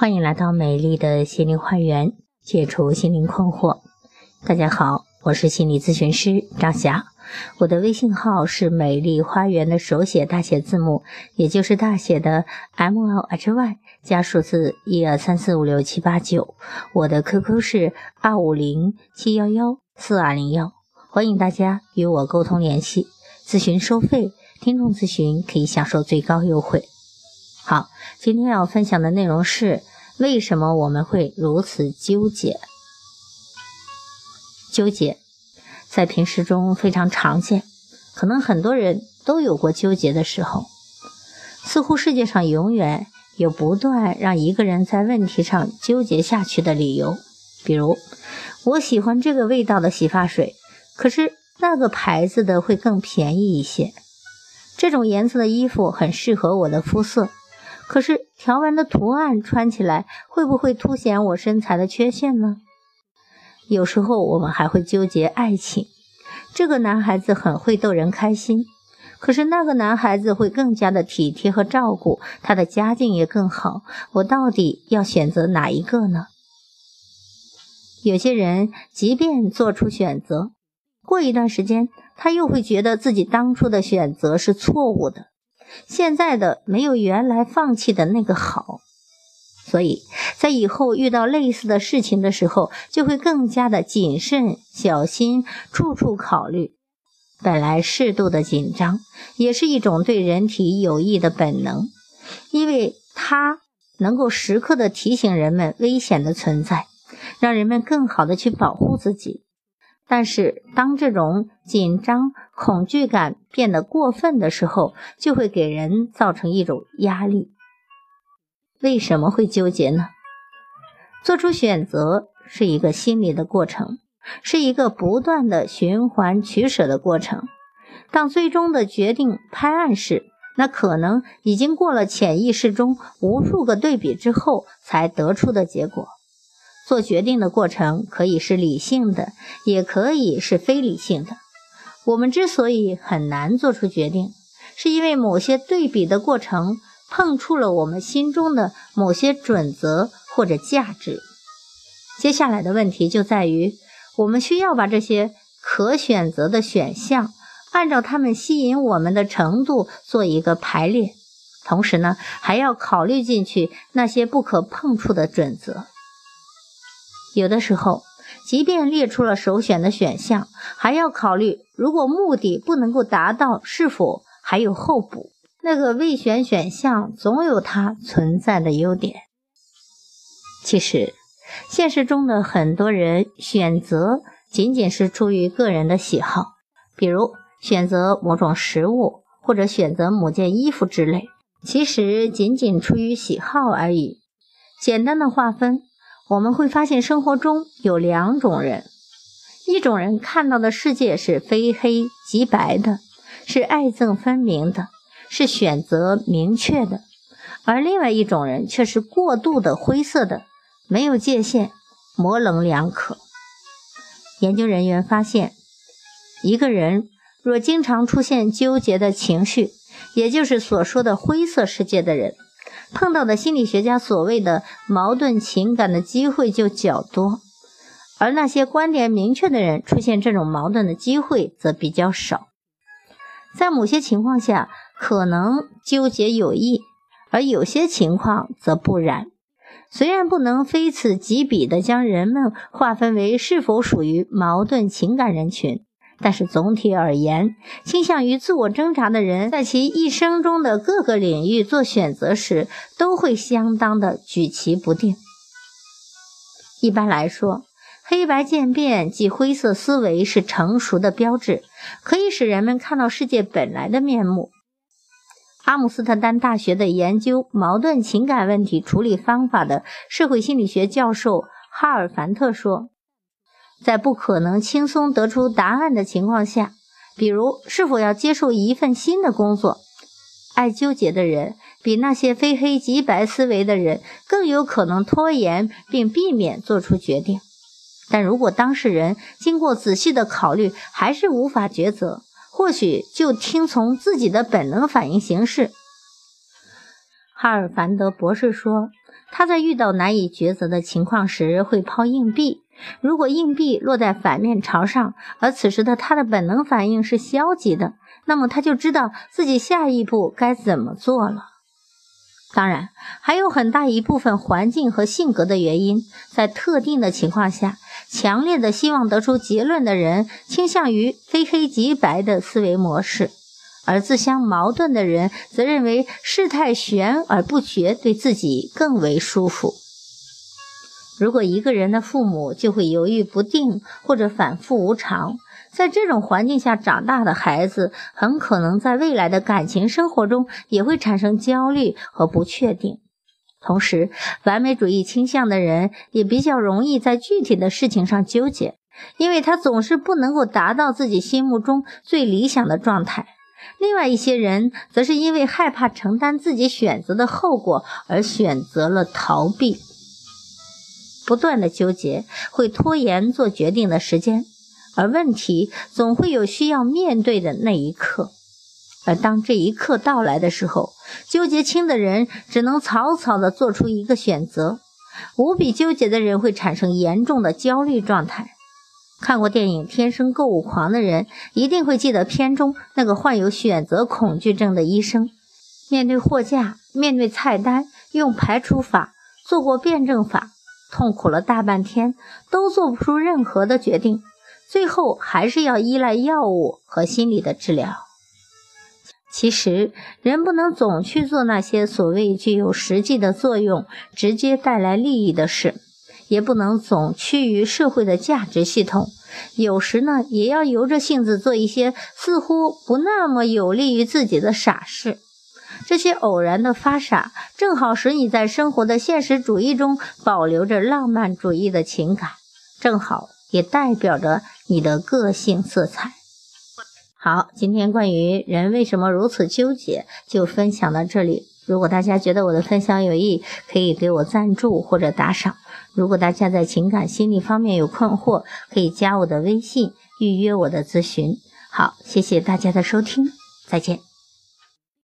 欢迎来到美丽的心灵花园，解除心灵困惑。大家好，我是心理咨询师张霞，我的微信号是美丽花园的手写大写字母，也就是大写的 M L H Y 加数字一二三四五六七八九。我的 QQ 是二五零七幺幺四二零幺，欢迎大家与我沟通联系。咨询收费，听众咨询可以享受最高优惠。好，今天要分享的内容是为什么我们会如此纠结？纠结在平时中非常常见，可能很多人都有过纠结的时候。似乎世界上永远有不断让一个人在问题上纠结下去的理由，比如我喜欢这个味道的洗发水，可是那个牌子的会更便宜一些；这种颜色的衣服很适合我的肤色。可是条纹的图案穿起来会不会凸显我身材的缺陷呢？有时候我们还会纠结爱情，这个男孩子很会逗人开心，可是那个男孩子会更加的体贴和照顾，他的家境也更好，我到底要选择哪一个呢？有些人即便做出选择，过一段时间他又会觉得自己当初的选择是错误的。现在的没有原来放弃的那个好，所以在以后遇到类似的事情的时候，就会更加的谨慎小心，处处考虑。本来适度的紧张，也是一种对人体有益的本能，因为它能够时刻的提醒人们危险的存在，让人们更好的去保护自己。但是，当这种紧张、恐惧感变得过分的时候，就会给人造成一种压力。为什么会纠结呢？做出选择是一个心理的过程，是一个不断的循环取舍的过程。当最终的决定拍案时，那可能已经过了潜意识中无数个对比之后才得出的结果。做决定的过程可以是理性的，也可以是非理性的。我们之所以很难做出决定，是因为某些对比的过程碰触了我们心中的某些准则或者价值。接下来的问题就在于，我们需要把这些可选择的选项，按照它们吸引我们的程度做一个排列，同时呢，还要考虑进去那些不可碰触的准则。有的时候，即便列出了首选的选项，还要考虑如果目的不能够达到，是否还有候补。那个未选选项总有它存在的优点。其实，现实中的很多人选择仅仅是出于个人的喜好，比如选择某种食物或者选择某件衣服之类，其实仅仅出于喜好而已。简单的划分。我们会发现，生活中有两种人：一种人看到的世界是非黑即白的，是爱憎分明的，是选择明确的；而另外一种人却是过度的灰色的，没有界限，模棱两可。研究人员发现，一个人若经常出现纠结的情绪，也就是所说的灰色世界的人。碰到的心理学家所谓的矛盾情感的机会就较多，而那些观点明确的人出现这种矛盾的机会则比较少。在某些情况下，可能纠结有益，而有些情况则不然。虽然不能非此即彼地将人们划分为是否属于矛盾情感人群。但是总体而言，倾向于自我挣扎的人，在其一生中的各个领域做选择时，都会相当的举棋不定。一般来说，黑白渐变即灰色思维是成熟的标志，可以使人们看到世界本来的面目。阿姆斯特丹大学的研究矛盾情感问题处理方法的社会心理学教授哈尔凡特说。在不可能轻松得出答案的情况下，比如是否要接受一份新的工作，爱纠结的人比那些非黑即白思维的人更有可能拖延并避免做出决定。但如果当事人经过仔细的考虑还是无法抉择，或许就听从自己的本能反应行事。哈尔凡德博士说，他在遇到难以抉择的情况时会抛硬币。如果硬币落在反面朝上，而此时的他的本能反应是消极的，那么他就知道自己下一步该怎么做了。当然，还有很大一部分环境和性格的原因，在特定的情况下，强烈的希望得出结论的人倾向于非黑即白的思维模式。而自相矛盾的人则认为事态悬而不决对自己更为舒服。如果一个人的父母就会犹豫不定或者反复无常，在这种环境下长大的孩子，很可能在未来的感情生活中也会产生焦虑和不确定。同时，完美主义倾向的人也比较容易在具体的事情上纠结，因为他总是不能够达到自己心目中最理想的状态。另外一些人则是因为害怕承担自己选择的后果而选择了逃避，不断的纠结会拖延做决定的时间，而问题总会有需要面对的那一刻，而当这一刻到来的时候，纠结轻的人只能草草的做出一个选择，无比纠结的人会产生严重的焦虑状态。看过电影《天生购物狂》的人一定会记得片中那个患有选择恐惧症的医生，面对货架、面对菜单，用排除法做过辩证法，痛苦了大半天，都做不出任何的决定，最后还是要依赖药物和心理的治疗。其实，人不能总去做那些所谓具有实际的作用、直接带来利益的事。也不能总趋于社会的价值系统，有时呢，也要由着性子做一些似乎不那么有利于自己的傻事。这些偶然的发傻，正好使你在生活的现实主义中保留着浪漫主义的情感，正好也代表着你的个性色彩。好，今天关于人为什么如此纠结，就分享到这里。如果大家觉得我的分享有益，可以给我赞助或者打赏。如果大家在情感心理方面有困惑，可以加我的微信预约我的咨询。好，谢谢大家的收听，再见。